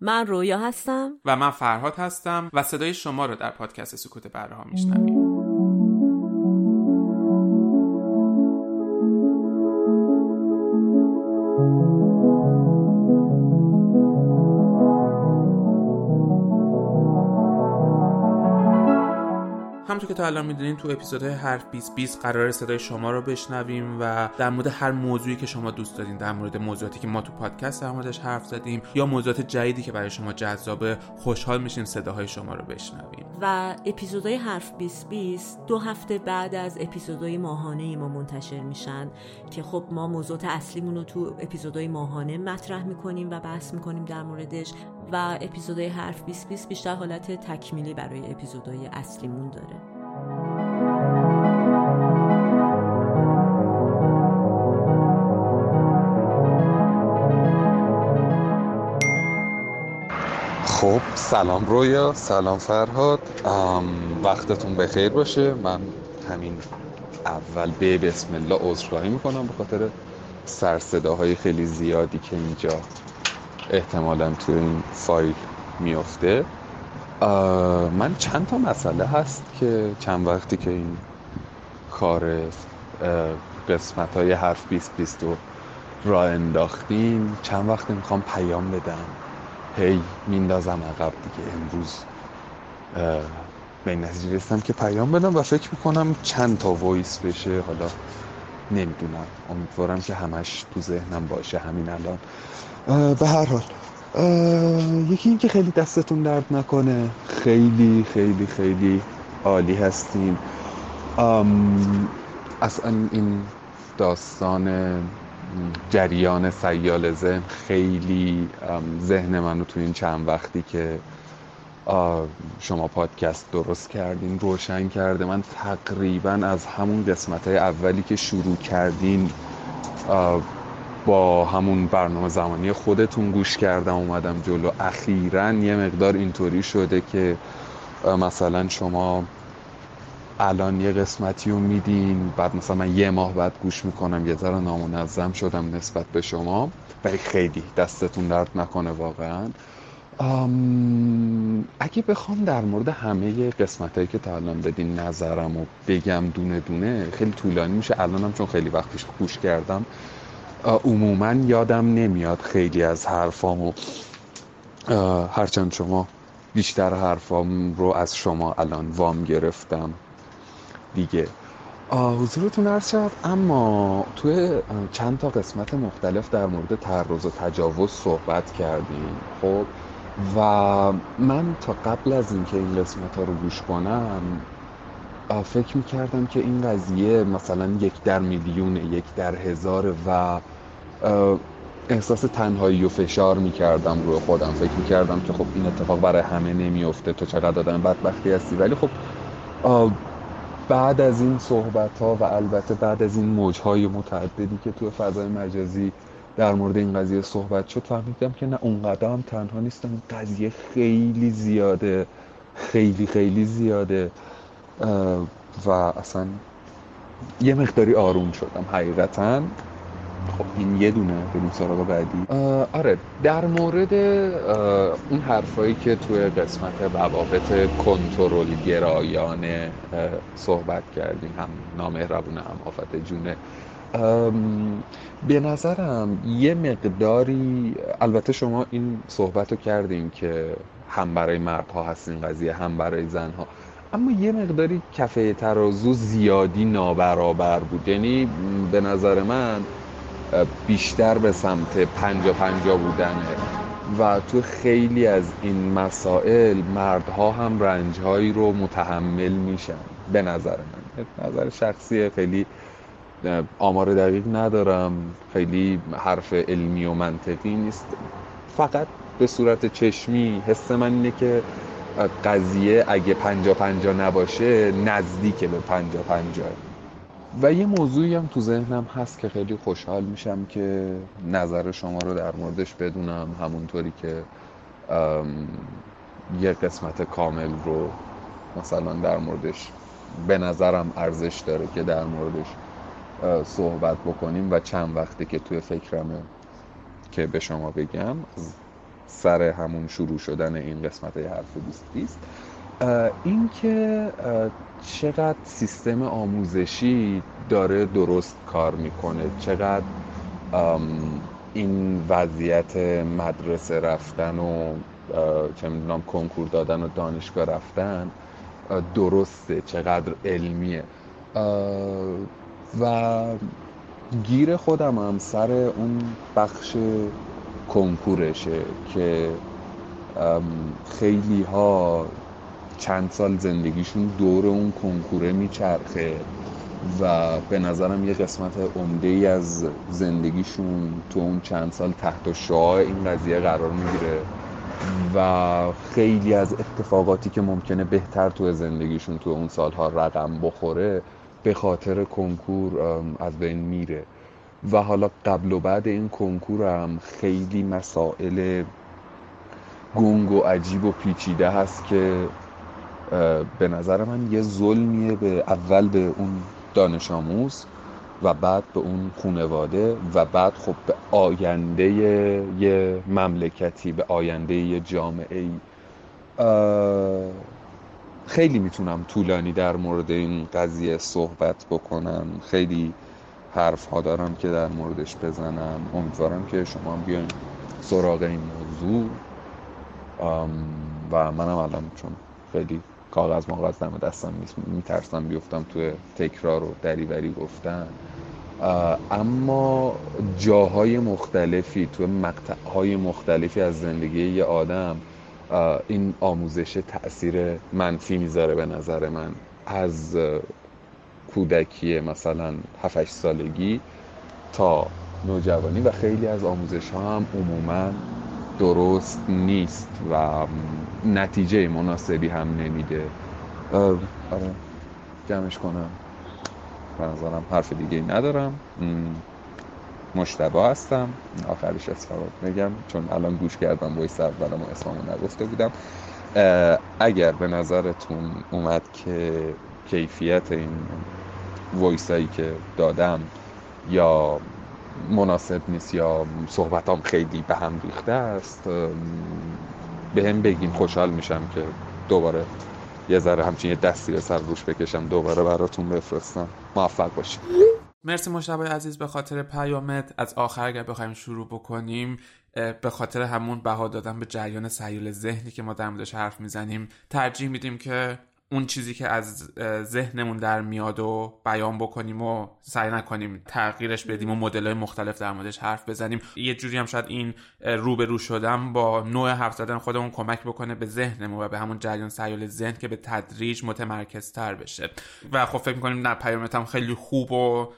من رویا هستم. و من فرهاد هستم و صدای شما رو در پادکست سکوت بره ها میشنویم الان می‌دونین تو اپیزودهای حرف 20 20 قرار صدای شما رو بشنویم و در مورد هر موضوعی که شما دوست دارین در مورد موضوعاتی که ما تو پادکست در موردش حرف زدیم یا موضوعات جدیدی که برای شما جذابه خوشحال میشیم صداهای شما رو بشنویم. و اپیزودهای حرف 20 20 دو هفته بعد از اپیزودهای ماهانه ما منتشر میشن که خب ما موضوعات اصلیمون رو تو اپیزودهای ماهانه مطرح می‌کنیم و بحث می‌کنیم در موردش و اپیزودهای حرف 20 20 بیشتر حالت تکمیلی برای اپیزودهای اصلیمون داره. خب سلام رویا سلام فرهاد. وقتتون بخیر باشه. من همین اول به بسم الله عذرخواهی می‌کنم به خاطر سرصداهای خیلی زیادی که اینجا احتمالا تو این فایل میفته من چند تا مسئله هست که چند وقتی که این کار قسمت های حرف 20 رو را انداختیم چند وقتی می‌خوام پیام بدم. هی میندازم عقب دیگه. امروز به این نتیجه رسیدم که پیام بدم و فکر می‌کنم چند تا وایس بشه. حالا نمی‌دونم. امیدوارم که همش تو ذهنم باشه. همین الان. به هر حال. یکی این که خیلی دستتون درد نکنه. خیلی خیلی خیلی عالی هستین. اصلا این داستان جریان سیال ذهن خیلی ذهن منو تو این چند وقتی که شما پادکست درست کردین روشن کرده. من تقریبا از همون قسمت های اولی که شروع کردین با همون برنامه زمانی خودتون گوش کردم اومدم جلو. اخیرا یه مقدار اینطوری شده که مثلا شما الان یه قسمتی رو میدین بعد مثلا من یه ماه بعد گوش می‌کنم یه ذره نامنظم شدم نسبت به شما. ولی خیلی دستتون درد نکنه واقعا. اگه بخوام در مورد همه قسمت هایی که تا الان بدین نظرم و بگم دونه دونه خیلی طولانی میشه. الانم چون خیلی وقتش گوش کردم. عموما یادم نمیاد خیلی از حرفامو. هرچند شما بیشتر حرفام رو از شما الان وام گرفتم. دیگه. حضورتون عرض شد اما توی چند تا قسمت مختلف در مورد تعرض و تجاوز صحبت کردیم خب؟ و من تا قبل از اینکه این قسمت ها رو گوش کنم فکر می‌کردم که این قضیه مثلا یک در میلیون یک در هزار و احساس تنهایی و فشار می‌کردم روی خودم. فکر می‌کردم که خب این اتفاق برای همه نمیفته تو چقدر آدم بدبختی هستی. ولی خب بعد از این صحبت ها و البته بعد از این موج های متعددی که تو فضای مجازی در مورد این قضیه صحبت شد فهمیدم که نه اونقدر هم تنها نیستم این قضیه خیلی زیاده. خیلی خیلی زیاده. و اصلا یه مقداری آروم شدم حقیقتا. خب این یه دونه بریم سراغ بعدی. آره در مورد اون حرفایی که توی قسمت روابط کنترل گرایانه صحبت کردیم هم نامهربونه هم آفت جونه به نظرم یه مقداری البته شما این صحبت رو کردیم که هم برای مردها هست این قضیه هم برای زنها. اما یه مقداری کفه ترازو زیادی نابرابر بود. یعنی به نظر من بیشتر به سمت پنجا پنجا بودنه. و تو خیلی از این مسائل مردها هم رنجهایی رو متحمل میشن. به نظر من. نظر شخصی خیلی آمار دقیق ندارم. خیلی حرف علمی و منطقی نیست. فقط به صورت چشمی حس من اینه که قضیه اگه پنجا پنجا نباشه نزدیک به پنجا پنجا. و یه موضوعی هم تو ذهنم هست که خیلی خوشحال میشم که نظر شما رو در موردش بدونم همونطوری که یه قسمت کامل رو مثلا در موردش به نظرم ارزش داره که در موردش صحبت بکنیم و چند وقتی که توی فکرمه که به شما بگم سر همون شروع شدن این قسمت حرف 2020 این که چقدر سیستم آموزشی داره درست کار می‌کنه؟ چقدر این وضعیت مدرسه رفتن و چه می‌دونم کنکور دادن و دانشگاه رفتن درسته؟ چقدر علمیه؟ و گیر خودم هم سر اون بخش کنکورشه که خیلی ها چند سال زندگیشون دور اون کنکوره میچرخه و به نظرم یه قسمت عمده ای از زندگیشون تو اون چند سال تحت شعاع این قضیه قرار می‌گیره و خیلی از اتفاقاتی که ممکنه بهتر تو زندگیشون تو اون سالها رقم بخوره به خاطر کنکور از بین میره. و حالا قبل و بعد این کنکور هم خیلی مسائل گنگ و عجیب و پیچیده هست که به نظر من یه ظلمیه به اول به اون دانش آموز و بعد به اون خونواده و بعد خب به آینده یه مملکتی به آینده یه جامعه ای خیلی می‌تونم طولانی در مورد این قضیه صحبت بکنم. خیلی حرف ها دارم که در موردش بزنم. امیدوارم که شما بیاین سراغ این موضوع. و منم الان چون خیلی کاغذ ماغذ دم دستم نیست میترسم بیفتم توی تکرار و دریوری گفتن. اما جاهای مختلفی تو مقطعهای مختلفی از زندگی یه آدم این آموزش تاثیر منفی می‌ذاره به نظر من. از کودکی مثلا 7 سالگی تا نوجوانی و خیلی از آموزش ها هم عموما درست نیست و نتیجه مناسبی هم نمیده. آره جمعش کنم. به نظرم حرف دیگه ندارم. مشتبه هستم. آخرش از فراد میگم چون الان گوش کردم ویس اولم و اسممو نگفته بودم. اگر به نظرتون اومد که کیفیت این ویسایی که دادم یا مناسب نیست یا صحبتام خیلی به هم ریخته است به هم بگین خوشحال میشم که دوباره یه ذره همچین یه دستی به سر روش بکشم دوباره براتون بفرستم. موفق باشید. مرسی مشتبه عزیز به خاطر پیامت. از آخر اگر بخوایم شروع بکنیم به خاطر همون بها دادن به جریان سیال ذهنی که ما در موردش حرف می‌زنیم ترجیح میدیم که اون چیزی که از ذهنمون در میاد و بیان بکنیم و سعی نکنیم تغییرش بدیم و مدل های مختلف در موردش حرف بزنیم. یه جوری هم شاید این روبرو شدن با نوع حرف زدن خودمون کمک بکنه به ذهنمون و به همون جریان سیال ذهن که به تدریج متمرکزتر بشه. و خب فکر می‌کنیم نه پیامت خیلی خوب و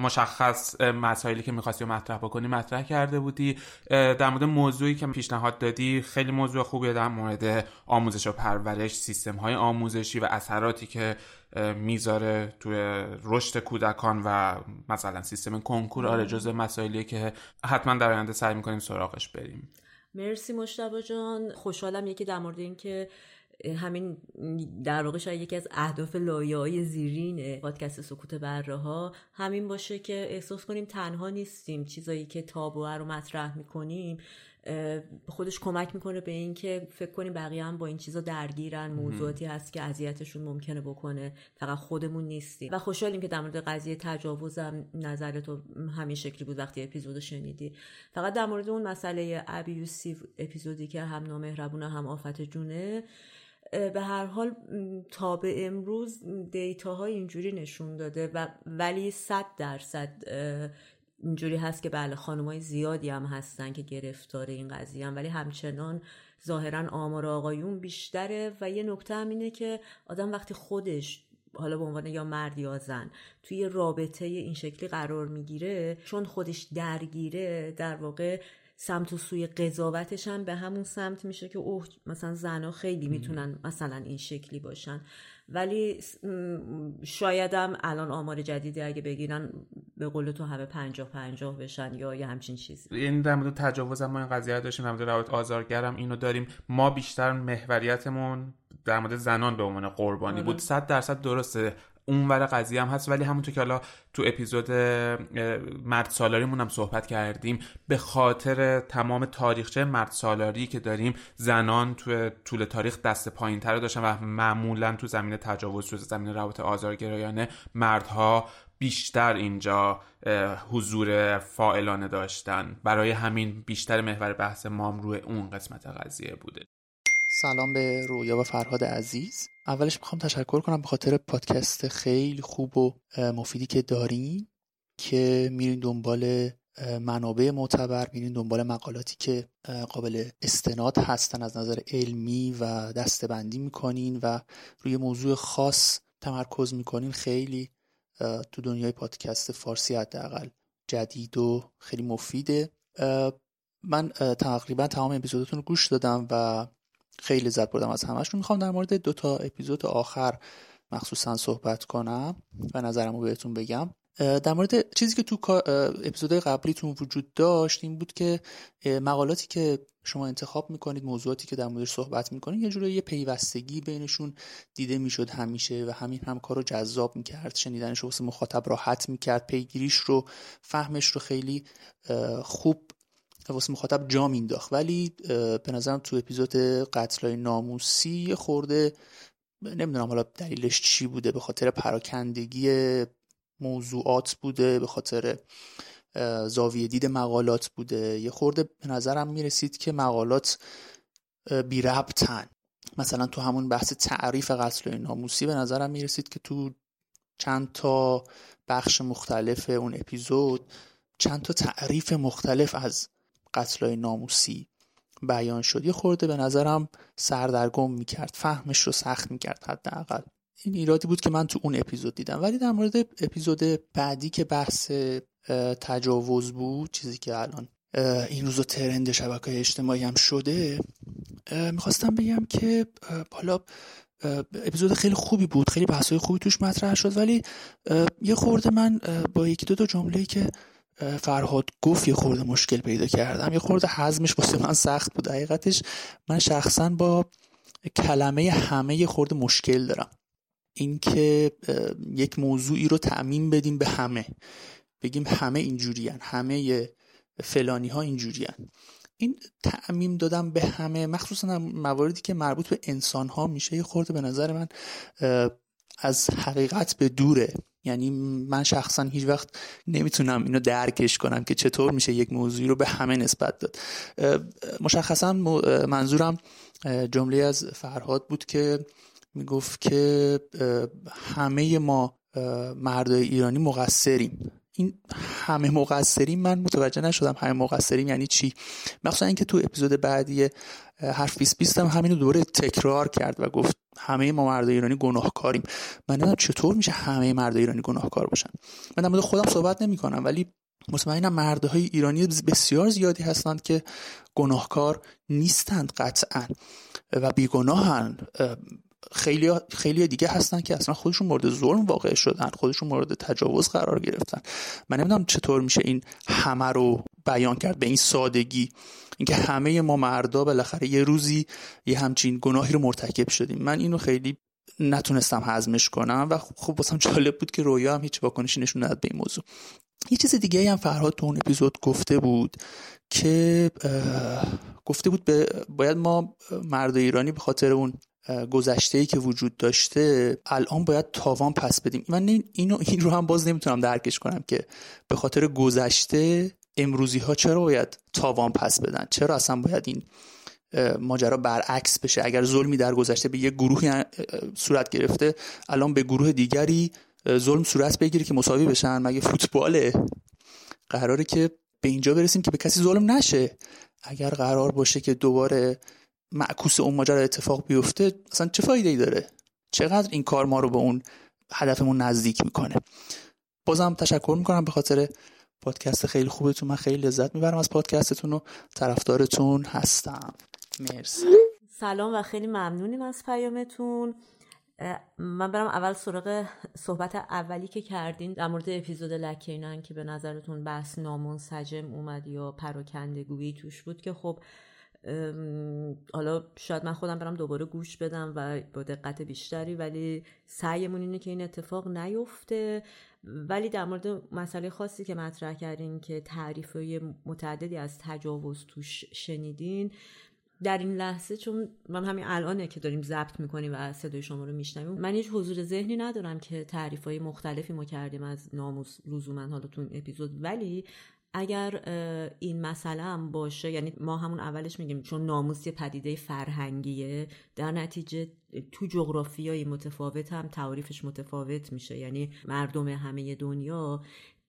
مشخص مسائلی که می‌خواستی مطرح بکنی مطرح کرده بودی. در مورد موضوعی که پیشنهاد دادی خیلی موضوع خوبیه در مورد آموزش و پرورش سیستم های آموزشی و اثراتی که می‌ذاره توی رشد کودکان و مثلا سیستم کنکور. آره جز مسائلی که حتما در آینده سعی می‌کنیم سراغش بریم. مرسی مشتبه جان. خوشحالم یکی در مورد اینکه همین در واقع شاید یکی از اهداف های زیرین پادکست سکوت بره ها همین باشه که احساس کنیم تنها نیستیم. چیزایی که تابوه رو مطرح می‌کنیم خودش کمک می‌کنه به اینکه فکر کنیم بقیه هم با این چیزا درگیرن. موضوعاتی هست که اذیتشون ممکنه بکنه. فقط خودمون نیستیم. و خوشحالیم که در مورد قضیه تجاوزم نظر تو همین شکلی بود وقتی اپیزود شنیدی. فقط در مورد اون مسئله ابیوسیو اپیزودی که هم نامهربونه هم آفت جونه به هر حال تا به امروز دیتاهای اینجوری نشون داده و ولی صد درصد اینجوری هست که بله خانمای زیادی هم هستن که گرفتار این قضیه هم. ولی همچنان ظاهرا آمار آقایون بیشتره و یه نکته هم اینه که آدم وقتی خودش حالا به عنوان یا مرد یا زن توی رابطه این شکلی قرار می‌گیره چون خودش درگیره در واقع سمت و سوی قضاوتش هم به همون سمت میشه که اوه مثلا زنها خیلی می‌تونن مثلا این شکلی باشن. ولی شایدم الان آمار جدیدی اگه بگیرن به قول تو همه پنجاه پنجاه بشن یا یه همچین چیزی. این یعنی در مورد تجاوز ما این قضیه داشتیم در مورد روابط آزارگرم اینو داریم. ما بیشتر محوریتمون در مورد زنان به عنوان قربانی آره. بود. صد درصد درسته. اونور قضیه هم هست. ولی همونطور که حالا تو اپیزود مرد سالاریمون هم صحبت کردیم به خاطر تمام تاریخچه مرد سالاری که داریم زنان تو طول تاریخ دست پایین تر داشتن و معمولا تو زمین تجاوز تو زمین روابط آزارگرایانه مردها بیشتر اینجا حضور فائلانه داشتن. برای همین بیشتر محور بحث مام روی اون قسمت قضیه بوده. سلام به رویا و فرهاد عزیز. اولش می‌خوام تشکر کنم به خاطر پادکست خیلی خوب و مفیدی که دارین که میرین دنبال منابع معتبر میرین دنبال مقالاتی که قابل استناد هستن از نظر علمی و دستبندی می‌کنین و روی موضوع خاص تمرکز می‌کنین. خیلی تو دنیای پادکست فارسی حداقل جدید و خیلی مفیده. من تقریبا تمام اپیزودتون رو گوش دادم و خیلی لذت بردم از همشون می‌خوام در مورد دو تا اپیزود آخر مخصوصا صحبت کنم و نظرمو بهتون بگم. در مورد چیزی که تو اپیزودهای قبلیتون وجود داشت این بود که مقالاتی که شما انتخاب می‌کنید موضوعاتی که در موردش صحبت می‌کنید یه جوری یه پیوستگی بینشون دیده می‌شد همیشه و همین هم کار رو جذاب می‌کرد شنیدنش واسه مخاطب راحت می‌کرد پیگیریش رو فهمش رو خیلی خوب واسه مخاطب جا مینداخت. ولی به نظرم تو اپیزود قتلای ناموسی خورده نمی‌دونم حالا دلیلش چی بوده به خاطر پراکندگی موضوعات بوده به خاطر زاویه دید مقالات بوده. یه خورده به نظرم می‌رسید که مقالات بی ربطن مثلا تو همون بحث تعریف قتل ناموسی به نظرم می‌رسید که تو چند تا بخش مختلف اون اپیزود چند تا تعریف مختلف از قتل ناموسی بیان شد. یه خورده به نظرم سردرگم می‌کرد فهمش رو سخت می‌کرد حداقل. این ایرادی بود که من تو اون اپیزود دیدم. ولی در مورد اپیزود بعدی که بحث تجاوز بود چیزی که الان این روزا ترند شبکه اجتماعی هم شده می‌خواستم بگم که حالا اپیزود خیلی خوبی بود. خیلی بحثای خوبی توش مطرح شد. ولی یه خورده من با یکی دو تا جمله که فرهاد گفت یه خورده مشکل پیدا کردم. یه خورده حزمش واسه من سخت بود. حقیقتش من شخصا با کلمه همه یه خورده مشکل دارم. اینکه یک موضوعی رو تعمین بدیم به همه. بگیم همه اینجوریان همه فلانی ها اینجوریان این تعمیم دادم به همه مخصوصا مواردی که مربوط به انسان ها میشه یه خورده به نظر من از حقیقت به دوره. یعنی من شخصا هیچ وقت نمی‌تونم اینو درکش کنم که چطور میشه یک موضوعی رو به همه نسبت داد. مشخصا منظورم جمله از فرهاد بود که می‌گفت که همه ما مردای ایرانی مقصریم. این همه مقصریم من متوجه نشدم همه مقصریم یعنی چی. مخصوصا اینکه تو اپیزود بعدی حرف 20 20 هم همینو دوباره تکرار کرد و گفت همه ما مرد ایرانی گناهکاریم. من نمی‌دونم چطور میشه همه مرد ایرانی گناهکار باشن. من در خودم صحبت نمی کنم ولی مطمئنم مردهای ایرانی بسیار زیادی هستند که گناهکار نیستند قطعا و بیگناهند خیلی خیلی دیگه هستن که اصلا خودشون مورد ظلم واقع شدن خودشون مورد تجاوز قرار گرفتن. من نمی‌دونم چطور میشه این همه رو بیان کرد به این سادگی. اینکه همه ما مردا بالاخره یه روزی یه همچین گناهی رو مرتکب شدیم. من اینو خیلی نتونستم هضمش کنم و خب واسم جالب بود که رویا هم هیچ واکنشی نشون نداد به این موضوع. یه چیز دیگه هم فرهاد تو اون اپیزود گفته بود که گفته بود باید ما مرد ایرانی به خاطر اون گذشته ای که وجود داشته الان باید تاوان پس بدیم. من اینو این رو هم باز نمی‌تونم درکش کنم که به خاطر گذشته امروزی ها چرا باید تاوان پس بدن؟ چرا اصلا باید این ماجرا برعکس بشه؟ اگر ظلمی در گذشته به یه گروهی صورت گرفته الان به گروه دیگری ظلم صورت بگیره که مساوی بشن. مگه فوتباله؟ قراره که به اینجا برسیم که به کسی ظلم نشه. اگر قرار باشه که دوباره معکوس اون ماجرا اتفاق بیفته اصلا چه فایده ای داره؟ چقدر این کار ما رو به اون هدفمون نزدیک می‌کنه؟ بازم تشکر می‌کنم به خاطر پادکست خیلی خوبتون. من خیلی لذت می‌برم از پادکستتون و طرفدارتون هستم. مرسی. سلام و خیلی ممنونیم از پیامتون. من برم اول سراغ صحبت اولی که کردین در مورد اپیزود لکینان که به نظرتون بحث نامنسجم اومد یا پراکندگویی توش بود که خب حالا شاید من خودم برم دوباره گوش بدم و با دقت بیشتری ولی سعیمون اینه که این اتفاق نیفته. ولی در مورد مسئله خاصی که مطرح کردین که تعریف متعددی از تجاوز توش شنیدین در این لحظه چون من همین الانه که داریم ضبط می‌کنیم و صدای شما رو میشنویم من هیچ حضور ذهنی ندارم که تعریف های مختلفی ما کردیم از ناموس لزوما حالا تو این اپیزود. ولی اگر این مسئله هم باشه یعنی ما همون اولش میگیم چون ناموس یه پدیده فرهنگیه در نتیجه تو جغرافیای متفاوت هم تعریفش متفاوت میشه. یعنی مردم همه دنیا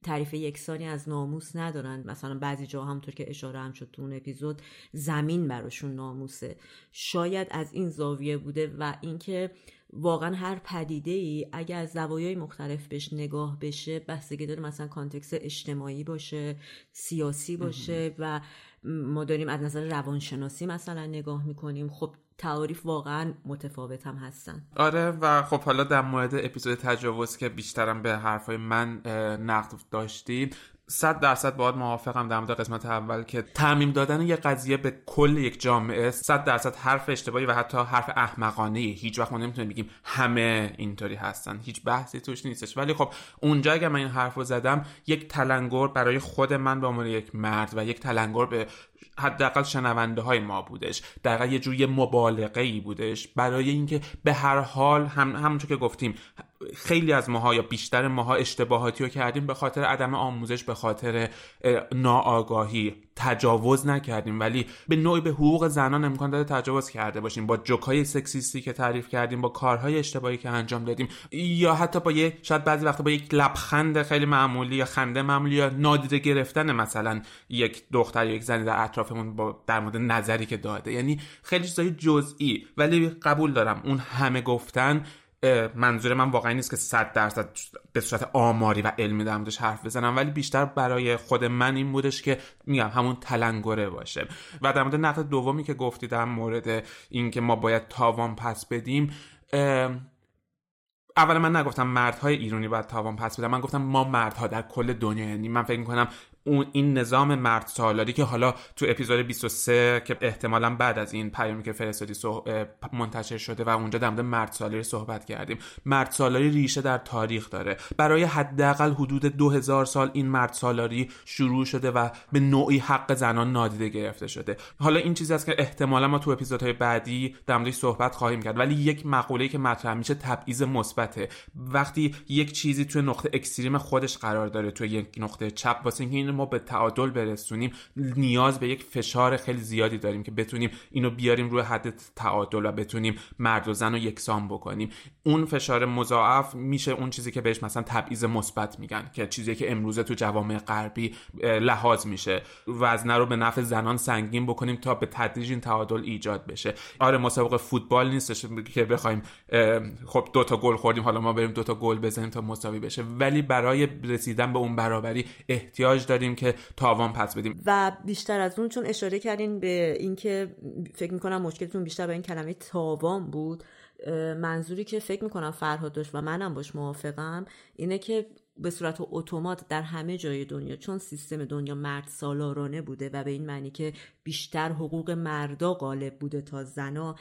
تعریف یکسانی از ناموس ندارن. مثلا بعضی جا همطور که اشاره هم شد تو اون اپیزود زمین براشون ناموسه. شاید از این زاویه بوده و اینکه واقعا هر پدیده ای اگر از زوایای مختلف بهش نگاه بشه بستگی داره مثلا کانتکس اجتماعی باشه سیاسی باشه و ما داریم از نظر روانشناسی مثلا نگاه می‌کنیم. خب تعاریف واقعا متفاوت هم هستن. آره و خب حالا در مورد اپیزود تجاوز که بیشترم به حرفای من نقد داشتید صد درصد باید موافقم در مورد قسمت اول که تعمیم دادن یه قضیه به کل یک جامعه صد درصد حرف اشتباهی و حتی حرف احمقانه هیچ وقت ما نمی‌تونیم بگیم همه اینطوری هستن. هیچ بحثی توش نیستش. ولی خب اونجا اگر من این حرف رو زدم یک تلنگر برای خود من به عنوان یک مرد و یک تلنگر به حداقل شنونده های ما بودش. در یه جوری مبالغه ای بودش. برای اینکه به هر حال هم همونطور که گفتیم خیلی از ماها یا بیشتر ماها اشتباهاتی رو کردیم به خاطر عدم آموزش به خاطر ناآگاهی. تجاوز نکردیم ولی به نوعی به حقوق زنان امکان داده تجاوز کرده باشیم. با جوکای سکسیستی که تعریف کردیم با کارهای اشتباهی که انجام دادیم یا حتی با یه شاید بعضی وقتا با یک لبخند خیلی معمولی یا خنده معمولی یا نادیده گرفتن مثلا یک دختر یا یک زنی در اطرافمون با در مورد نظری که داده. یعنی خیلی چیزای جزئی ولی قبول دارم اون همه گفتن منظور من واقعا نیست که صد درصد به صورت آماری و علمی در حرف بزنم ولی بیشتر برای خود من این بودش که میگم همون تلنگره باشه. و در مورد نقد دومی که گفتی در مورد اینکه ما باید تاوان پس بدیم اول من نگفتم مردهای ایرانی باید تاوان پس بدم من گفتم ما مردها در کل دنیا یعنی من فکر می‌کنم اون این نظام مرد سالاری که حالا تو اپیزود 23 که احتمالا بعد از این پیامی که فرستادی منتشر شده و اونجا در مورد مرد سالاری صحبت کردیم. مرد سالاری ریشه در تاریخ داره. برای حداقل حدود 2000 سال این مرد سالاری شروع شده و به نوعی حق زنان نادیده گرفته شده. حالا این چیزی است که احتمالا ما تو اپیزودهای بعدی در موردش صحبت خواهیم کرد. ولی یک مقوله‌ای که مطرح میشه تبعیض مثبته. وقتی یک چیزی توی نقطه اکستریم خودش قرار داره توی یک نقطه چپ واسه ما به تعادل برسونیم نیاز به یک فشار خیلی زیادی داریم که بتونیم اینو بیاریم روی حد تعادل و بتونیم مرد و زن رو یکسان بکنیم. اون فشار مضاعف میشه اون چیزی که بهش مثلا تبعیض مثبت میگن که چیزی که امروزه تو جوامع غربی لحاظ میشه. وزنه رو به نفع زنان سنگین بکنیم تا به تدریج این تعادل ایجاد بشه. آره مسابقه فوتبال نیستش که بخوایم خب دو تا گل خوردیم حالا ما بریم دو تا گل بزنیم تا مساوی بشه. ولی برای رسیدن به اون برابری احتیاج داریم که تاوان پس بدیم. و بیشتر از اون چون اشاره کردین به اینکه فکر می‌کنم مشکلتون بیشتر به این کلمه تاوان بود منظوری که فکر می‌کنم فرهاد داشت و منم باش موافقم اینه که به صورت اتومات در همه جای دنیا چون سیستم دنیا مرد سالارانه بوده و به این معنی که بیشتر حقوق مردا غالب بوده تا زنا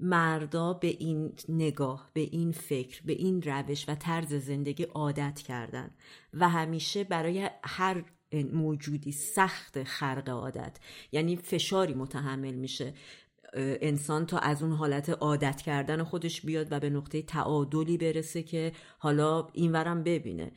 مردا به این نگاه به این فکر به این روش و طرز زندگی عادت کردن و همیشه برای هر موجودی سخت خرق عادت. یعنی فشاری متحمل میشه. انسان تا از اون حالت عادت کردن خودش بیاد و به نقطه تعادلی برسه که حالا اینورم ببینه.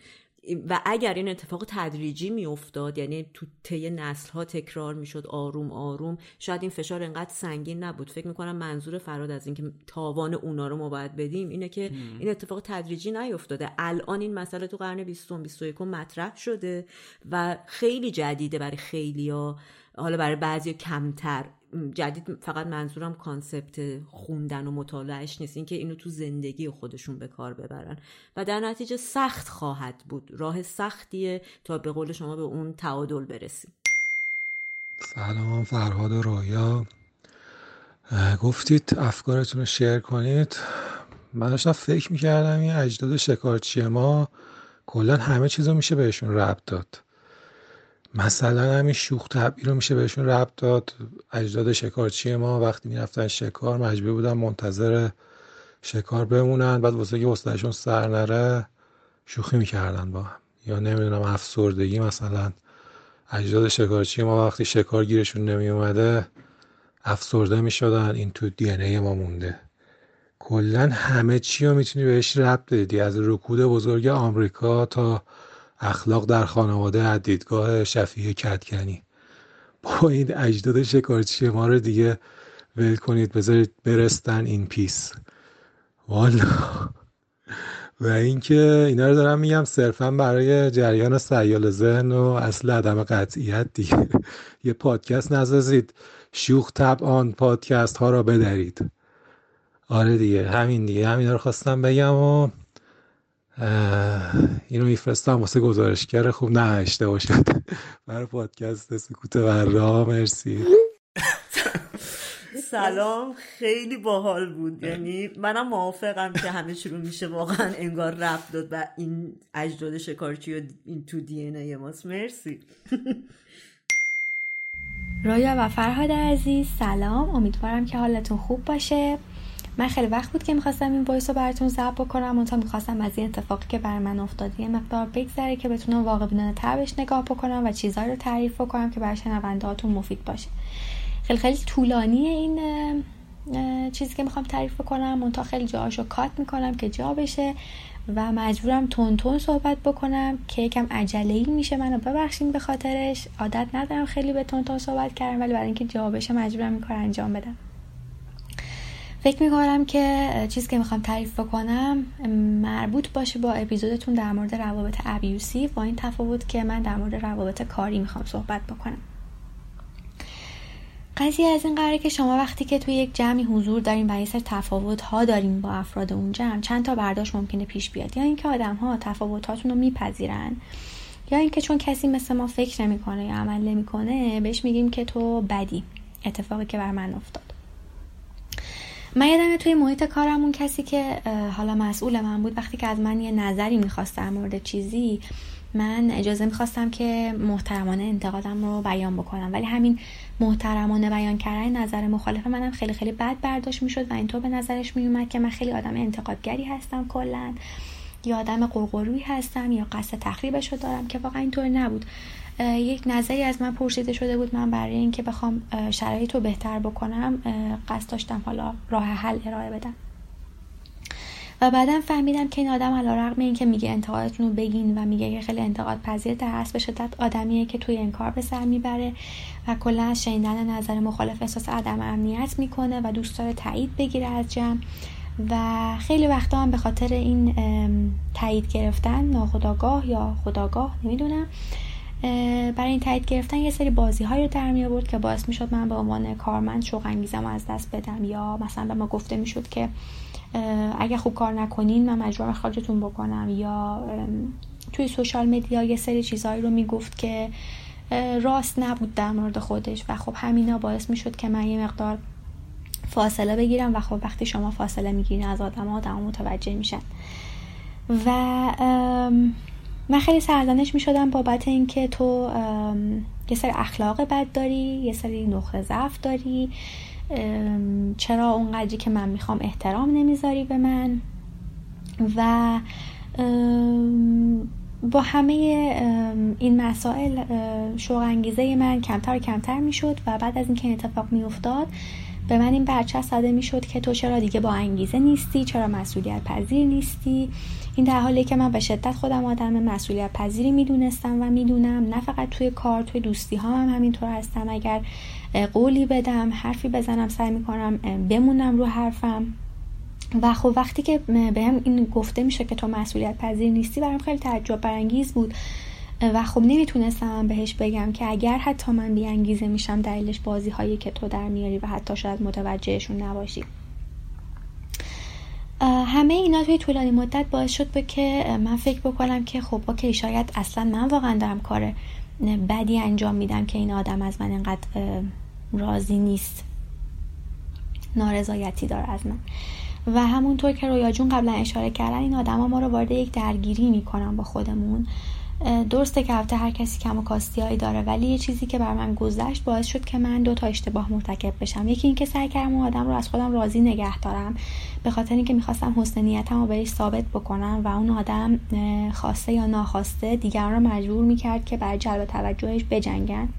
و اگر این اتفاق تدریجی میافتاد یعنی تو طی نسل ها تکرار می‌شد آروم آروم شاید این فشار انقدر سنگین نبود. فکر می‌کنم منظور فراد از اینکه تاوان اونا رو ما باید بدیم اینه که این اتفاق تدریجی نیافتاده. الان این مسئله تو قرن 20 21 مطرح شده و خیلی جدیده برای خیلیا حالا برای بعضی کمتر. جدید فقط منظورم کانسپت خوندن و مطالعهش نیست. اینکه اینو تو زندگی خودشون به کار ببرن. و در نتیجه سخت خواهد بود. راه سختیه تا به قول شما به اون تعادل برسیم. سلام فرهاد و رویا گفتید افکارتون رو شیر کنید. من داشتم فکر می‌کردم این اجداد شکارچی ما کلا همه چیز رو میشه بهشون ربط داد. مثلا همین شوخ طبعی رو میشه بهشون ربط داد. اجداد شکارچی ما وقتی می‌رفتن شکار مجبور بودن منتظر شکار بمونن. بعد واسه که استادشون سر نره شوخی می‌کردن با هم. یا نمی‌دونم افسردگی مثلا. اجداد شکارچی ما وقتی شکار گیرشون نمیومده افسرده می‌شدن. این تو دی ای ما مونده. کلا همه چی رو می‌تونی بهش ربط بدی. از رکود بزرگ آمریکا تا اخلاق در خانواده از دیدگاه شفیه کتکنی. با این اجداد شکارچی ما رو دیگه ول کنید بذارید برستن این پیس. والا. و اینکه اینا رو دارم میگم صرفا برای جریان سیال ذهن و اصل عدم قطعیت دیگه. یه پادکست نسازید شوخ آن پادکست ها را بدارید آره دیگه همین دیگه. همین رو خواستم بگم و اینو میفرستم واسه گزارشگر. خوب نه اشتباه شد. برای پادکست سکوت ورا مرسی. سلام خیلی باحال بود. یعنی منم موافقم که همه شروع میشه واقعا انگار رفت داد و این اجداد شکارچی و این تو دی ای ماست. مرسی. رویا و فرهاد عزیز سلام. امیدوارم که حالتون خوب باشه. من خیلی وقت بود که می‌خواستم این وایس رو براتون ضبط بکنم منتها می‌خواستم از این اتفاقی که بر من افتاده یه مقدار بگذره که بتونم واقع بینانه تر نگاه بکنم و چیزهایی رو تعریف بکنم که برای شنونده مفید باشه. خیلی خیلی طولانی این چیزی که می‌خوام تعریف بکنم. منتها خیلی جاهاشو کات می‌کنم که جا بشه و مجبورم تون تون صحبت بکنم که یکم عجله ای میشه منو ببخشین به خاطرش. عادت ندارم خیلی به تون تون صحبت کردم ولی برای اینکه جا بشه مجبورم این کار انجام بدم. فکر می‌کنم که چیزی که می‌خوام تعریف بکنم مربوط باشه با اپیزودتون در مورد روابط ابیوسی با این تفاوت که من در مورد روابط کاری می‌خوام صحبت بکنم. قضیه از این قراره که شما وقتی که توی یک جمعی حضور داریم و یه سر تفاوت ها داریم با افراد اون جمع چند تا برداشت ممکنه پیش بیاد؟ یا اینکه آدم ها تفاوتاتون رو میپذیرن یا اینکه چون کسی مثل ما فکر نمی‌کنه یا عمل نمی‌کنه بهش میگیم که تو بدی. اتفاقی که بر من افتاد. من یادم توی محیط کارم اون کسی که حالا مسئول من بود وقتی که از من یه نظری می‌خواست در مورد چیزی من اجازه می‌خواستم که محترمانه انتقادم رو بیان بکنم. ولی همین محترمانه بیان کردن نظر مخالف منم خیلی خیلی بد برداشت می‌شد و اینطور به نظرش میومد که من خیلی آدم انتقادگری هستم کلا یا آدم قرقرویی هستم یا قصد تخریبش رو دارم که واقعا اینطور نبود. یک نظری از من پرسیده شده بود من برای اینکه بخوام شرایط رو بهتر بکنم قصد داشتم حالا راه حل ارائه بدم. و بعدا فهمیدم که این آدم علا رقم این که میگه انتقادتون رو بگین و میگه که خیلی انتقاد پذیر در به شدت آدمیه که توی این کار به سر می‌بره و کلا از شنیدن نظر مخالف احساس عدم امنیت می‌کنه و دوست داره تایید بگیره از جمع. و خیلی وقتا هم به خاطر این تایید گرفتن ناخداگاه یا خداگاه نمی‌دونم برای این تایید گرفتن یه سری بازی های رو در می آورد که باعث می‌شد من به عنوان کارمند شوق انگیزم از دست بدم. یا مثلا به ما گفته می‌شد که اگه خوب کار نکنین من مجبورم اخراجتون بکنم. یا توی سوشال مدیا یه سری چیزهایی رو می‌گفت که راست نبود در مورد خودش. و خب همینا باعث می‌شد که من یه مقدار فاصله بگیرم و خب وقتی شما فاصله می‌گیرین از آدم آدم متوجه میشن. و من خیلی سرزنش می شدم بابت اینکه تو یه سری اخلاق بد داری یه سری نقطه ضعف داری. چرا اونقدری که من می‌خوام احترام نمی‌ذاری به من؟ و با همه این مسائل شوق انگیزه من کمتر و کمتر می‌شد و بعد از اینکه این اتفاق میافتاد به من این برچسب زده می‌شد که تو چرا دیگه با انگیزه نیستی؟ چرا مسئولیت پذیر نیستی؟ این در حالی که من به شدت خودم آدم مسئولیت پذیری می‌دونستم و می‌دونم. نه فقط توی کار توی دوستی ها هم همینطور هستم. اگر قولی بدم حرفی بزنم سعی می‌کنم بمونم رو حرفم. و خب وقتی که بهم این گفته میشه که تو مسئولیت پذیر نیستی برام خیلی تعجب برانگیز بود. و خب نمی‌تونستم بهش بگم که اگر حتی من بیانگیزه میشم دلیلش بازی هایی که تو در میاری و حتی شاید متوجهشون نباشی. همه اینا توی طولانی مدت باعث شد به که من فکر بکنم که خب اوکی شاید اصلا من واقعا دارم کار بدی انجام میدم که این آدم از من اینقدر راضی نیست. نارضایتی داره از من. و همونطور که رویا جون قبلا اشاره کردن این آدما ما رو وارد یک درگیری می‌کنن با خودمون. درسته که البته هر کسی کم و کاستیایی داره ولی یه چیزی که بر من گذشت باعث شد که من دو تا اشتباه مرتکب بشم. یکی اینکه سعی کردم اون آدم رو از خودم راضی نگه دارم به خاطر اینکه می‌خواستم حسن نیتم رو بهش ثابت بکنم و اون آدم خواسته یا ناخواسته دیگران رو مجبور می‌کرد که برای جلب توجهش بجنگن.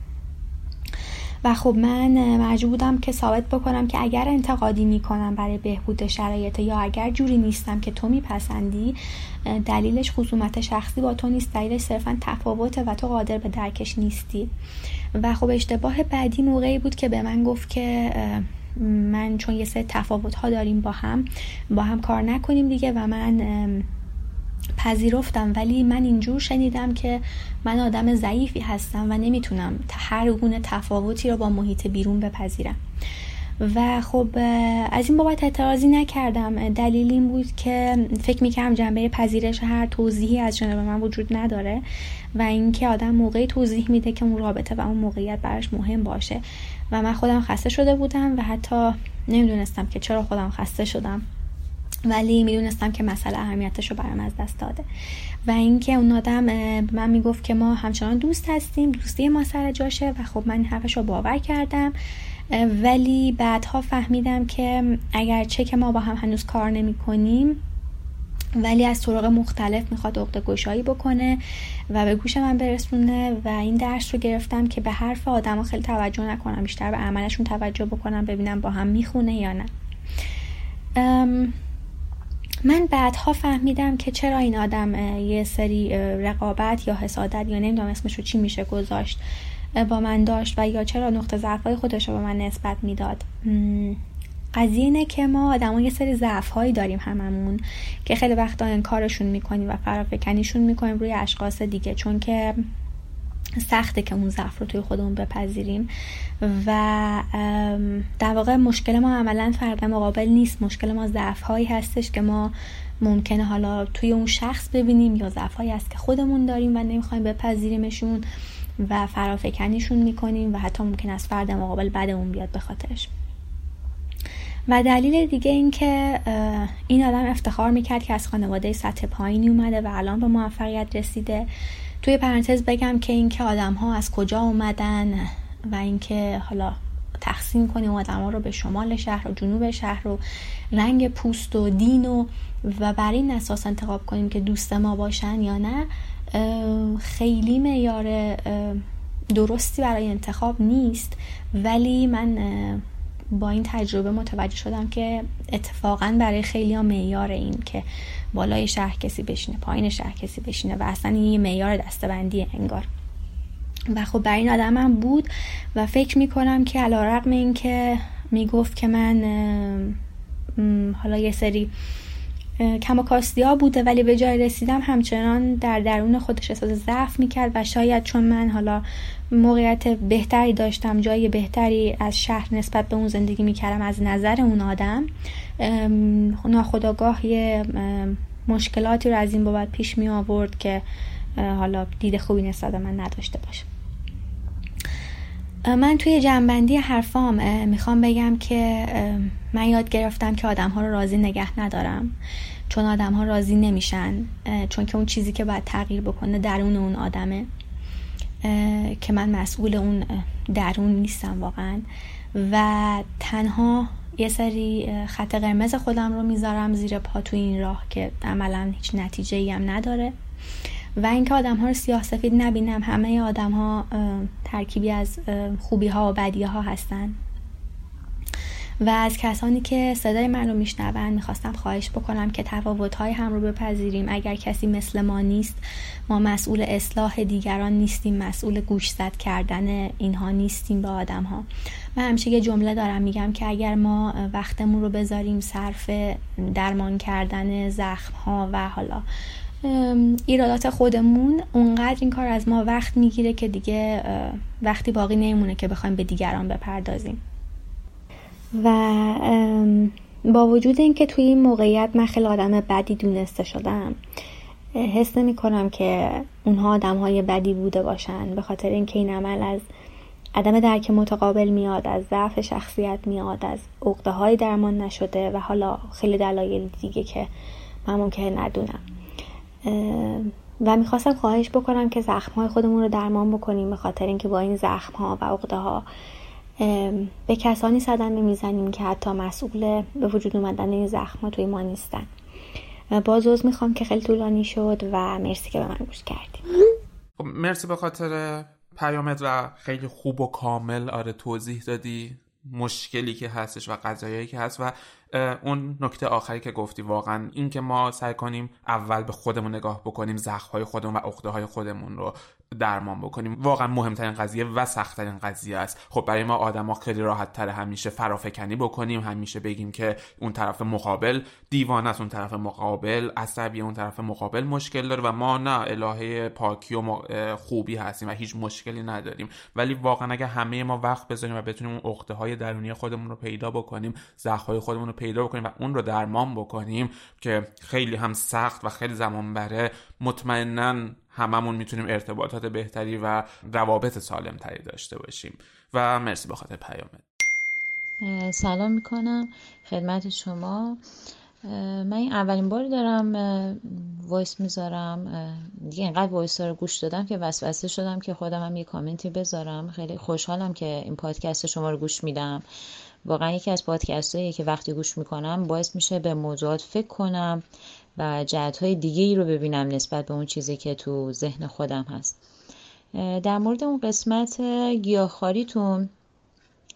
و خب من مجبور بودم که ثابت بکنم که اگر انتقادی می‌کنم برای بهبود شرایط یا اگر جوری نیستم که تو میپسندی دلیلش خصومت شخصی با تو نیست دلیلش صرفا تفاوته و تو قادر به درکش نیستی. و خب اشتباه بعدی موقعی بود که به من گفت که من چون یه سه تفاوت ها داریم با هم با هم کار نکنیم دیگه و من پذیرفتم ولی من اینجور شنیدم که من آدم ضعیفی هستم و نمی‌تونم هر گونه تفاوتی رو با محیط بیرون بپذیرم. و خب از این بابت اعتراضی نکردم. دلیل این بود که فکر می‌کردم جنبه پذیرش هر توضیحی از جانب من وجود نداره و اینکه آدم موقعی توضیح میده که اون رابطه و اون موقعیت براش مهم باشه. و من خودم خسته شده بودم و حتی نمی‌دونستم که چرا خودم خسته شدم. ولی می‌دونستم که مسئله اهمیتش رو برام از دست داده. و اینکه اون آدم من می‌گفت که ما همچنان دوست هستیم دوستی ما سر جاشه و خب من حرفش رو باور کردم. ولی بعدها فهمیدم که اگر چه که ما با هم هنوز کار نمی کنیم ولی از طرق مختلف می‌خواد عقد گشایی بکنه و به گوش من برسونه و این درس رو گرفتم که به حرف آدم خیلی توجه نکنم بیشتر به عملشون توجه بکنم ببینم با هم می‌خونه یا نه. من بعدها فهمیدم که چرا این آدم یه سری رقابت یا حسادت یا نمی‌دونم اسمش رو چی میشه گذاشت با من داشت و یا چرا نقطه ضعفهای خودش رو به من نسبت می‌داد. قضیه اینه که ما آدم یه سری ضعف هایی داریم هممون که خیلی وقتا انکارشون می‌کنیم و فرافکنیشون می‌کنیم روی اشخاص دیگه چون که سخته که اون ضعف رو توی خودمون بپذیریم. و در واقع مشکل ما عملا فرد مقابل نیست. مشکل ما ضعف هایی هستش که ما ممکنه حالا توی اون شخص ببینیم یا ضعف هایی هست که خودمون داریم و نمی‌خوایم بپذیریمشون و فرافکنیشون می‌کنیم و حتی ممکن است فرد مقابل بعدمون بیاد به خاطرش. و دلیل دیگه این که این آدم افتخار می‌کرد که از خانواده سطح پایینی اومده و الان به موفقیت رسیده. توی پرانتز بگم که اینکه آدم ها از کجا اومدن و اینکه حالا تقسیم کنیم آدم ها رو به شمال شهر و جنوب شهر و رنگ پوست و دین و و بر این اساس انتخاب کنیم که دوست ما باشن یا نه خیلی معیار درستی برای انتخاب نیست. ولی من با این تجربه متوجه شدم که اتفاقا برای خیلی ها معیار این که بالای شهر کسی بشینه پایین شهر کسی بشینه و اصلا این یه معیار دستبندی انگار. و خب برای این آدمم بود و فکر می‌کنم که علا رقم این که می‌گفت که من حالا یه سری کم و ها بوده ولی به جای رسیدم همچنان در درون خودش احساس ضعف می‌کرد و شاید چون من حالا موقعیت بهتری داشتم جای بهتری از شهر نسبت به اون زندگی می‌کردم از نظر اون آدم ناخداگاه یه مشکلاتی رو از این بابت پیش می آورد که حالا دید خوبی نسبت من نداشته باشه. من توی جنبندی حرفام می‌خوام بگم که من یاد گرفتم که آدم ها رو راضی نگه ندارم. چون آدم ها راضی نمیشن چون که اون چیزی که باید تغییر بکنه درون اون آدمه. که من مسئول اون درون نیستم واقعا. و تنها یه سری خط قرمز خودم رو می‌ذارم زیر پا تو این راه که عملا هیچ نتیجه ای هم نداره. و اینکه آدم ها رو سیاه سفید نبینم همه آدم ها ترکیبی از خوبی ها و بدی ها هستن. و از کسانی که صدای من رو میشنون می‌خواستم خواهش بکنم که های هم رو بپذیریم. اگر کسی مثل ما نیست ما مسئول اصلاح دیگران نیستیم مسئول گوش زد کردن اینها نیستیم به آدم ها من همیشه یه جمله دارم میگم که اگر ما وقتمون رو بذاریم صرف درمان کردن زخم ها و حالا ایرادات خودمون اونقدر این کار از ما وقت می‌گیره که دیگه وقتی باقی نمیمونه که بخوایم به دیگران بپردازیم. و با وجود اینکه توی این موقعیت من خیلی آدم بدی دونسته شدم حس نمی کنم که اونها آدم های بدی بوده باشن به خاطر اینکه این عمل از عدم درک متقابل میاد از ضعف شخصیت میاد از عقده های درمان نشده و حالا خیلی دلایل دیگه که من ممکنه ندونم. و می‌خواستم خواهش بکنم که زخم های خودمون رو درمان بکنیم به خاطر اینکه با این زخم ها و عقده ها به کسانی صدمه می‌زنیم که حتی مسئول به وجود اومدن این زخم توی ما نیستن. باز عوض می‌خوام که خیلی طولانی شد و مرسی که به من گوش کردیم خب مرسی به خاطر پیامت و خیلی خوب و کامل. آره توضیح دادی. مشکلی که هستش و قضایایی که هست و اون نکته آخری که گفتی واقعا این که ما سعی کنیم اول به خودمون نگاه بکنیم زخم های خودمون و عقده های خودمون رو درمان بکنیم. واقعا مهمترین قضیه و سختترین قضیه است. خب برای ما آدما خیلی راحت تر همیشه فرافکنی بکنیم همیشه بگیم که اون طرف مقابل دیوانه است اون طرف مقابل عصبی اون طرف مقابل مشکل داره و ما نه الهه پاکی و خوبی هستیم و هیچ مشکلی نداریم. ولی واقعا اگه همه ما وقت بذاریم و بتونیم اون عقده های درونی خودمون رو پیدا بکنیم زخم های خودمون رو پیدا بکنیم و اون رو درمان بکنیم که خیلی هم سخت و خیلی زمان بره مطمئنا هممون می‌تونیم ارتباطات بهتری و روابط سالم تری داشته باشیم. و مرسی به خاطر پیامت. سلام می‌کنم خدمت شما. من این اولین بار دارم voice می‌ذارم. دیگه اینقدر voice رو گوش دادم که وسوسه شدم که خودم هم یه کامنتی بذارم. خیلی خوشحالم که این پادکست شما رو گوش میدم. واقعا یکی از پادکست که وقتی گوش می‌کنم باعث میشه به موضوعات فکر کنم و جهت های دیگه ای رو ببینم نسبت به اون چیزی که تو ذهن خودم هست. در مورد اون قسمت گیاهخواریتون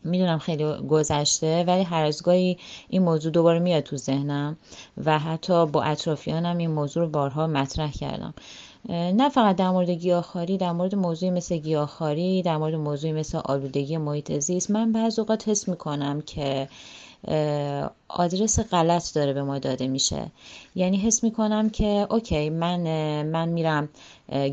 می‌دونم خیلی گذشته ولی هر از گاهی این موضوع دوباره میاد تو ذهنم و حتی با اطرافیانم این موضوع رو بارها مطرح کردم. نه فقط در مورد گیاهخواری در مورد موضوعی مثل گیاهخواری در مورد موضوعی مثل آلودگی محیط زیست من بعض اوقات حس می‌کنم که آدرس غلط داره به ما داده میشه. یعنی حس می‌کنم که اوکی من من میرم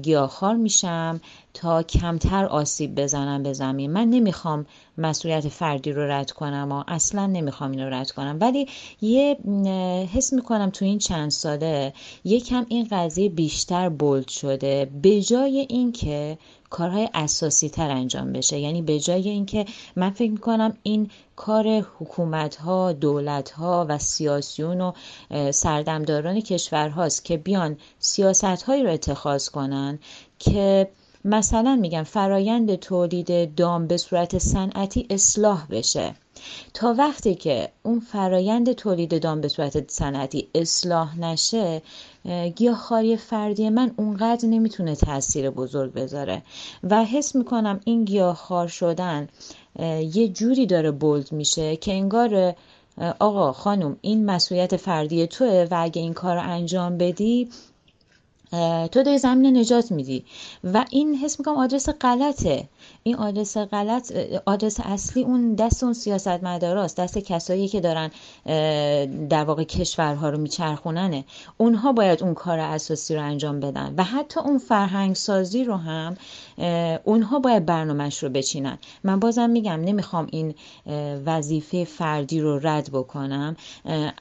گیاهخوار میشم تا کمتر آسیب بزنم به زمین. من نمی‌خوام مسئولیت فردی رو رد کنم و اصلا نمی‌خوام این رو رد کنم. ولی یه حس می‌کنم تو این چند ساله یکم این قضیه بیشتر بولد شده به جای اینکه کارهای اساسی تر انجام بشه. یعنی به جای اینکه من فکر می‌کنم این کار حکومت ها دولت ها و سیاسیون و سردمداران کشورهاست که بیان سیاست هایی رو اتخاذ کنن که مثلا میگم فرایند تولید دام به صورت صنعتی اصلاح بشه. تا وقتی که اون فرایند تولید دام به صورت صنعتی اصلاح نشه گیاهخواری فردی من اونقدر نمی‌تونه تاثیر بزرگ بذاره. و حس می‌کنم این گیاهخوار شدن یه جوری داره بولد میشه که انگار آقا خانم این مسئولیت فردی توه و اگه این کار رو انجام بدی تو داری زمین نجات میدی. و این حس می‌کنم آدرس غلطه. این آدرس غلط آدرس اصلی اون دست اون سیاست مداراست دست کسایی که دارن در واقع کشورها رو میچرخوننه. اونها باید اون کار اساسی رو انجام بدن و حتی اون فرهنگ سازی رو هم اونها باید برنامهش رو بچینن. من بازم میگم نمی‌خوام این وظیفه فردی رو رد بکنم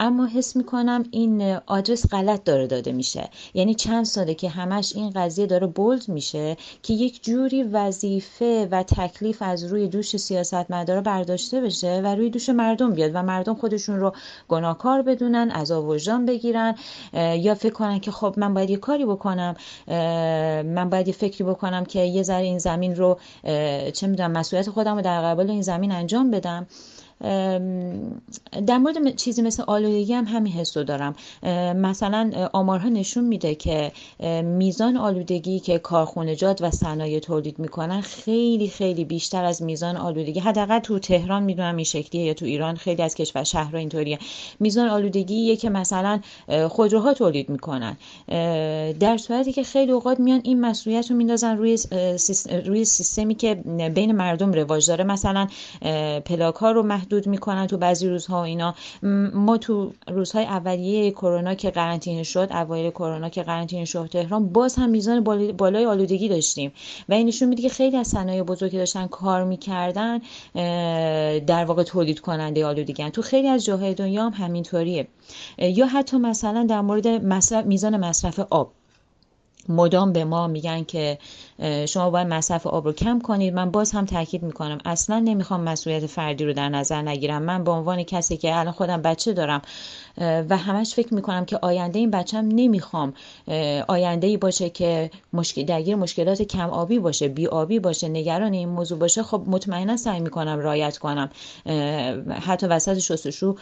اما حس می‌کنم این آدرس غلط داره داده میشه. یعنی چند ساله که همش این قضیه داره بولد میشه که یک جوری وظیفه و تکلیف از روی دوش سیاستمدارا برداشته بشه و روی دوش مردم بیاد و مردم خودشون رو گناهکار بدونن از وجدان بگیرن. یا فکر کنن که خب من باید یه کاری بکنم من باید یه فکری بکنم که یه ذره این زمین رو چه می‌دونم مسئولیت خودم رو در قبال این زمین انجام بدم. در مورد چیزی مثل آلودگی هم همین حس رو دارم. مثلا آمارها نشون میده که میزان آلودگی که کارخونجات و صنایع تولید می‌کنن خیلی خیلی بیشتر از میزان آلودگی. حداقل تو تهران می‌دونم این شکلیه یا تو ایران خیلی از کشور شهرها اینطوریه. میزان آلودگی که مثلا خودروها تولید می‌کنن. در صورتی که خیلی اوقات میان این مسئولیت رو میندازن روی روی سیستمی که بین مردم رواج داره. مثلا پلاک ها رو محدود می‌کنن تو بعضی روزها و اینا. ما تو روزهای اولیه کرونا که قرنطینه شد اوایل کرونا که قرنطینه شد تهران باز هم میزان بالای آلودگی داشتیم. و این نشون میده که خیلی از صنایع بزرگی داشتن کار می‌کردن در واقع تولید کننده آلودگی تو خیلی از جاهای دنیا هم همینطوریه. یا حتی مثلا در مورد مصرف میزان مصرف آب. مدام به ما میگن که شما باید مصرف آب رو کم کنید. من باز هم تاکید می‌کنم. اصلا نمی‌خوام مسئولیت فردی رو در نظر نگیرم. من به عنوان کسی که الان خودم بچه دارم و همش فکر می‌کنم که آینده این بچم نمی‌خوام آینده ای باشه که مشکل درگیر مشکلات کم آبی باشه بی آبی باشه نگران این موضوع باشه خب مطمئنا سعی می‌کنم رایت کنم. حتی وسط شستشو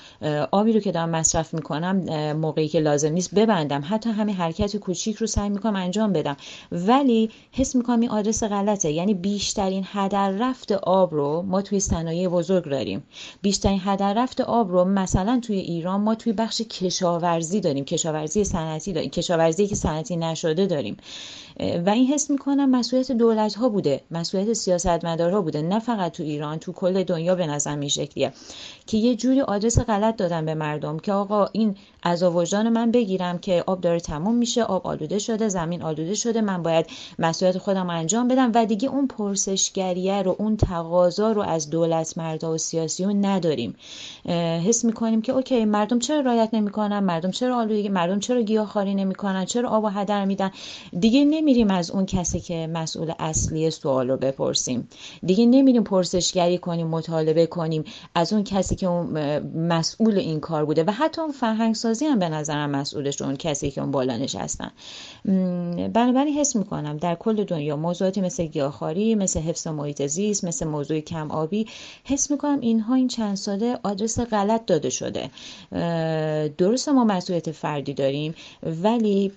آبی رو که دارم مصرف می‌کنم موقعی که لازم نیست ببندم. حتی همین حرکت کوچیک رو سعی می‌کنم انجام بدم. ولی حس می‌کنم این آدرس غلطه. یعنی بیشترین هدر رفت آب رو ما توی صنایع بزرگ داریم. بیشترین هدر رفت آب رو مثلا توی ایران ما توی بخش کشاورزی داریم کشاورزی صنعتی داریم کشاورزی که صنعتی نشده داریم. و این حس می‌کنم مسئولیت دولت ها بوده مسئولیت سیاستمدارها بوده نه فقط تو ایران تو کل دنیا به نظر می شکلیه. که یه جوری آدرس غلط دادن به مردم که آقا این از وجدان من بگیرم که آب داره تموم میشه آب آلوده شده زمین آلوده شده من باید مسئولیت خودم انجام بدم. و دیگه اون پرسشگریه رو اون تقاضا رو از دولت مردا و سیاسیون نداریم. حس می‌کنیم که اوکی مردم چرا رایت نمی‌کنن؟ مردم چرا آلودگی مردم چرا گیاهخواری نمی‌کنن؟ چرا آب و هدر میدن؟ دیگه نمیریم از اون کسی که مسئول اصلی سوال رو بپرسیم. دیگه نمیریم پرسشگری کنیم مطالبه کنیم. از اون کسی که اون مسئول این کار بوده و حتی اون فرهنگ سازی هم به نظرم مسئولش اون کسی که اون بالا نشستن. بنابراین حس می‌کنم در کل دنیا موضوعاتی مثل گیاهخواری مثل حفظ محیط زیست مثل موضوع کم آبی حس می‌کنم اینها این چند ساله آدرس غلط داده شده. درست ما مسئولیت فردی داریم ولی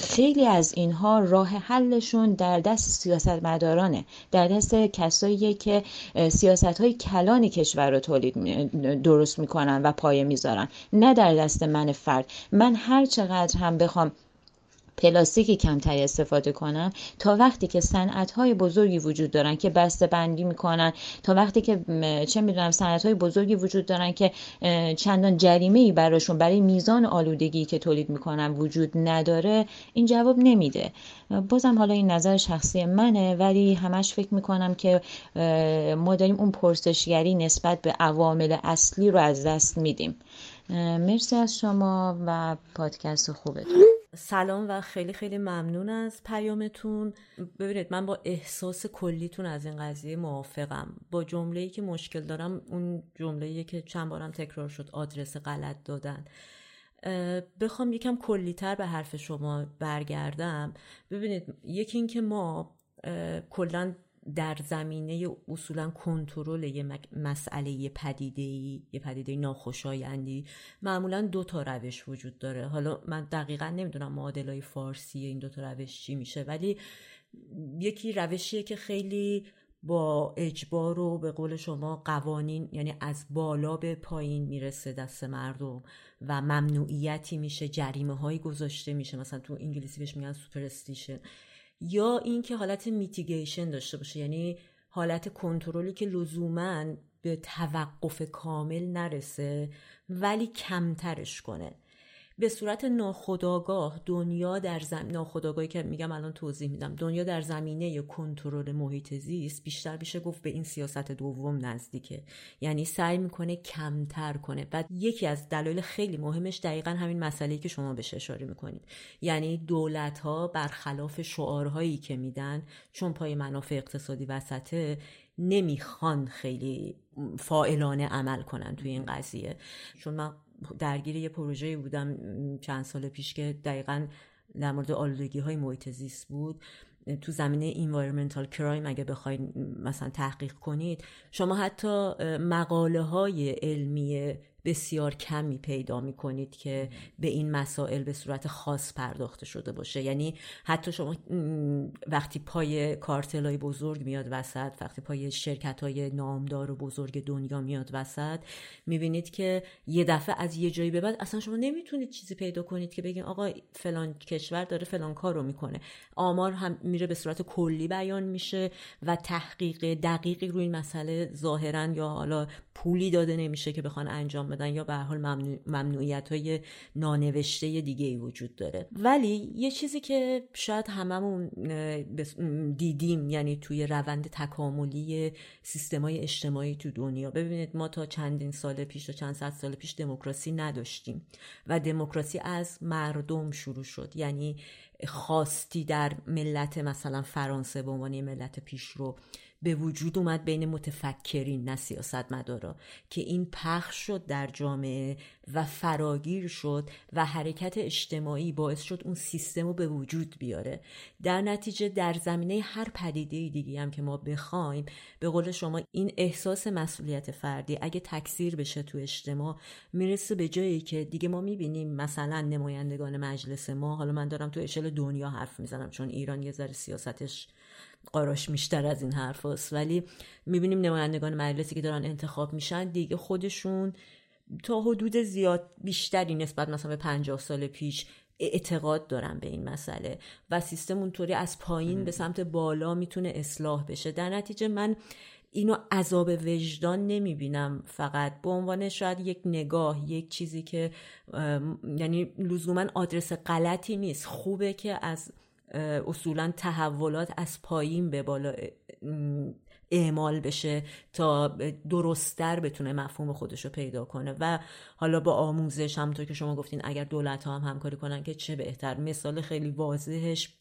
خیلی از اینها راه حلشون در دست سیاستمدارانه در دست کسایی که سیاست های کلان کشور رو تولید درست می‌کنن و پایه می‌ذارن. نه در دست من فرد. من هر چقدر هم بخوام پلاستیکی کمتری استفاده کنم تا وقتی که صنعت های بزرگی وجود دارن که بسته بندی می‌کنن تا وقتی که چه می‌دونم صنعت های بزرگی وجود دارن که چندان جریمه ای براشون برای میزان آلودگی که تولید می‌کنن وجود نداره این جواب نمیده. بازم حالا این نظر شخصی منه ولی همش فکر می‌کنم که ما داریم اون پرسشگری نسبت به عوامل اصلی رو از دست میدیم. مرسی از شما و پادکست خوبتون. سلام و خیلی خیلی ممنون از پیامتون. ببینید من با احساس کلیتون از این قضیه موافقم. با جمله ای که مشکل دارم اون جمله که چند بارم تکرار شد آدرس غلط دادن. بخوام یکم کلیتر به حرف شما برگردم. ببینید یکی اینکه ما کلا در زمینه اصولا کنترل یه مسئله یه پدیده یه پدیده ناخوشایندی معمولا دو تا روش وجود داره. حالا من دقیقا نمی‌دونم معادلای فارسی این دو تا روش چی میشه ولی یکی روشیه که خیلی با اجبار و به قول شما قوانین یعنی از بالا به پایین می‌رسه دست مردم و ممنوعیتی میشه جریمه هایی گذاشته میشه. مثلا تو انگلیسی بهش میگن suppression یا اینکه حالت mitigation داشته باشه یعنی حالت کنترلی که لزوما به توقف کامل نرسه ولی کمترش کنه. به صورت ناخودآگاه دنیا در زمین ناخودآگاهی که میگم الان توضیح میدم. دنیا در زمینه کنترل محیط زیست بیشتر میشه گفت به این سیاست دوم نزدیکه. یعنی سعی می‌کنه کمتر کنه. بعد یکی از دلایل خیلی مهمش دقیقا همین مسئله که شما بهش اشاره می‌کنید. یعنی دولت ها برخلاف شعارهایی که میدن چون پای منافع اقتصادی وسطه نمی‌خوان خیلی فائلانه عمل کنن توی این قضیه. چون من درگیر یه پروژه بودم چند سال پیش که دقیقا در مورد آلودگی های محیط زیست بود. تو زمینه environmental crime اگه بخواید مثلا تحقیق کنید شما حتی مقاله های علمی بسیار کمی پیدا می کنید که به این مسائل به صورت خاص پرداخته شده باشه. یعنی حتی شما وقتی پای کارتل های بزرگ میاد وسط وقتی پای شرکت های نامدار و بزرگ دنیا میاد وسط می‌بینید که یه دفعه از یه جایی به بعد اصلا شما نمی‌تونید چیزی پیدا کنید که بگین آقا فلان کشور داره فلان کار رو می‌کنه. آمار هم میره به صورت کلی بیان میشه و تحقیق دقیقی روی این مسئله ظاهرا یا حالا پولی داده نمیشه که بخوان انجام بدن یا به حال ممنوعیت های نانوشته دیگه ای وجود داره. ولی یه چیزی که شاید هممون دیدیم یعنی توی روند تکاملی سیستمای اجتماعی تو دنیا. ببینید ما تا چندین سال پیش تا چند صد سال پیش دموکراسی نداشتیم و دموکراسی از مردم شروع شد. یعنی خواستی در ملت مثلا فرانسه به عنوان ملت پیشرو به وجود اومد بین متفکرین نه سیاست مدارا که این پخش شد در جامعه و فراگیر شد و حرکت اجتماعی باعث شد اون سیستم رو به وجود بیاره. در نتیجه در زمینه هر پدیده دیگه هم که ما بخوایم به قول شما این احساس مسئولیت فردی اگه تکثیر بشه تو اجتماع می‌رسه به جایی که دیگه ما می‌بینیم مثلا نمایندگان مجلس ما حالا من دارم تو اشل دنیا حرف می‌زنم چون ایران یه ذره سیاستش قاراش میشتر از این حرف هست. ولی می‌بینیم نمایندگان مجلسی که دارن انتخاب میشن دیگه خودشون تا حدود زیاد بیشتری نسبت مثلا به پنجاه سال پیش اعتقاد دارن به این مسئله و سیستم اونطوری از پایین به سمت بالا می‌تونه اصلاح بشه. در نتیجه من اینو عذاب وجدان نمی‌بینم. فقط به عنوان شاید یک نگاه یک چیزی که یعنی لزوما آدرس غلطی نیست. خوبه که از اصولا تحولات از پایین به بالا اعمال بشه تا درستتر بتونه مفهوم خودش رو پیدا کنه. و حالا با آموزش همونطور که شما گفتین اگر دولت ها هم همکاری کنن که چه بهتر. مثال خیلی واضحش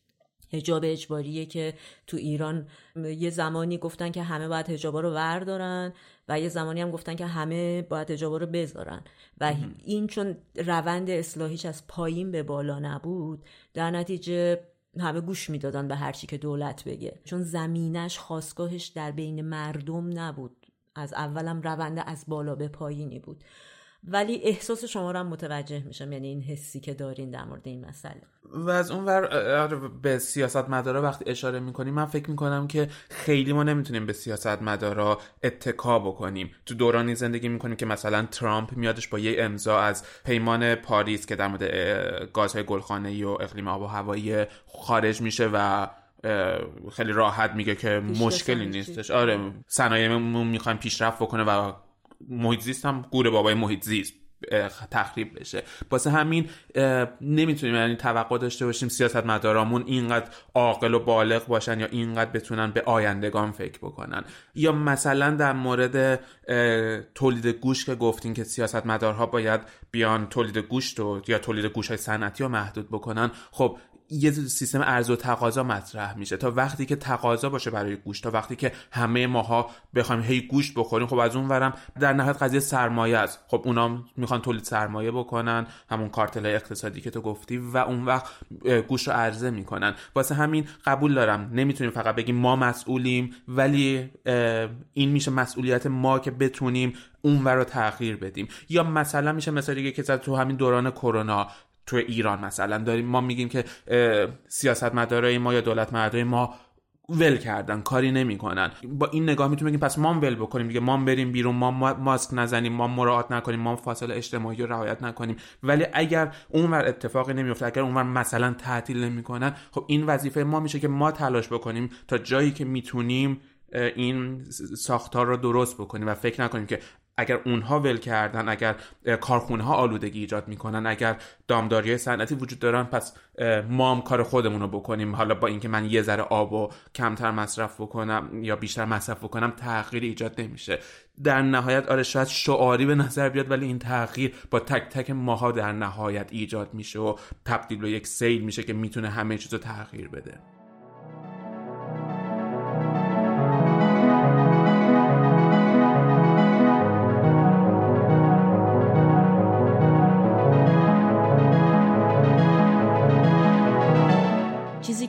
هجاب اجباریه که تو ایران یه زمانی گفتن که همه باید هجابا رو وردارن و یه زمانی هم گفتن که همه باید هجابا رو بذارن. و این چون روند اصلاحیش از پایین به بالا نبود در نتیجه همه گوش می‌دادن به هرچی که دولت بگه. چون زمینش خواستگاهش در بین مردم نبود. از اولم رونده از بالا به پایینی بود. ولی احساس شما رو هم متوجه میشم یعنی این حسی که دارین در مورد این مسئله. و از اون ور آره، به سیاست مدارا وقتی اشاره می‌کنیم من فکر می‌کنم که خیلی ما نمی‌تونیم به سیاست مدارا اتکا بکنیم. تو دورانی زندگی می‌کنیم که مثلا ترامپ میادش با یه امضا از پیمان پاریس که در مورد گازهای گلخانه و اقلیم آب و هوایی خارج میشه و خیلی راحت میگه که مشکلی نیستش. آره صنایعمون می‌خوایم پیشرفت بکنه و محیط زیست هم گور بابای محیط زیست تخریب بشه. واسه همین نمی‌تونیم یعنی توقع داشته باشیم سیاست مدارامون اینقدر عاقل و بالغ باشن یا اینقدر بتونن به آیندگان فکر بکنن. یا مثلا در مورد تولید گوشت که گفتین که سیاست مدارها باید بیان تولید گوشت و یا تولید گوشت های صنعتی رو محدود بکنن. خب یه سیستم ارز و تقاضا مطرح میشه. تا وقتی که تقاضا باشه برای گوشت تا وقتی که همه ماها بخوایم هی گوشت بخوریم خب از اون ورم در نهایت قضیه سرمایه است. خب اونا می‌خوان تولید سرمایه بکنن همون کارتل اقتصادی که تو گفتی و اون وقت گوشت رو عرضه می‌کنن. واسه همین قبول دارم. نمی‌تونیم فقط بگیم ما مسئولیم ولی این میشه مسئولیت ما که بتونیم اون رو تغییر بدیم. یا مثلا میشه مثلا دیگه که تو همین دوران کرونا. تو ایران مثلا. داریم ما میگیم که سیاست مدارای ما یا دولت مدارای ما ول کردن کاری نمی‌کنن. با این نگاه می‌تونیم بگیم پس ما ول بکنیم. دیگه ما بریم بیرون ما ماسک نزنیم ما مراعات نکنیم ما فاصله اجتماعی رو رعایت نکنیم. ولی اگر اونور اتفاقی نمیفته اگر اونور مثلا تعطیل نمی‌کنن خب این وظیفه ما میشه که ما تلاش بکنیم تا جایی که می‌تونیم این ساختار رو درست بکنیم. و فکر نکنیم که اگر اونها ول کردن اگر کارخونه ها آلودگی ایجاد می‌کنن اگر دامداری صنعتی وجود دارن پس ما هم کار خودمون رو بکنیم. حالا با اینکه من یه ذره آب و کمتر مصرف بکنم یا بیشتر مصرف بکنم تغییر ایجاد نمیشه. در نهایت آره شاید شعاری به نظر بیاد ولی این تغییر با تک تک ماها در نهایت ایجاد میشه و تبدیل به یک سیل میشه که می‌تونه همه چیز رو تغییر بده.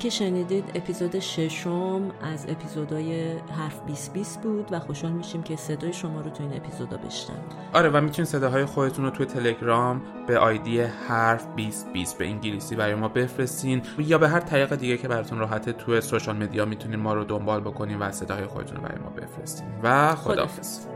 که شنیدید اپیزود ششم از اپیزودهای حرف 20 بود و خوشحال میشیم که صدای شما رو تو این اپیزودا بشنویم. آره و می‌تونید صداهای خودتون رو تو تلگرام به آیدی حرف 20 به انگلیسی برای ما بفرستین یا به هر طریق دیگه که براتون راحته تو سوشال مدیا می‌تونین ما رو دنبال بکنین و صداهای خودتون رو برای ما بفرستین. و خداحافظ.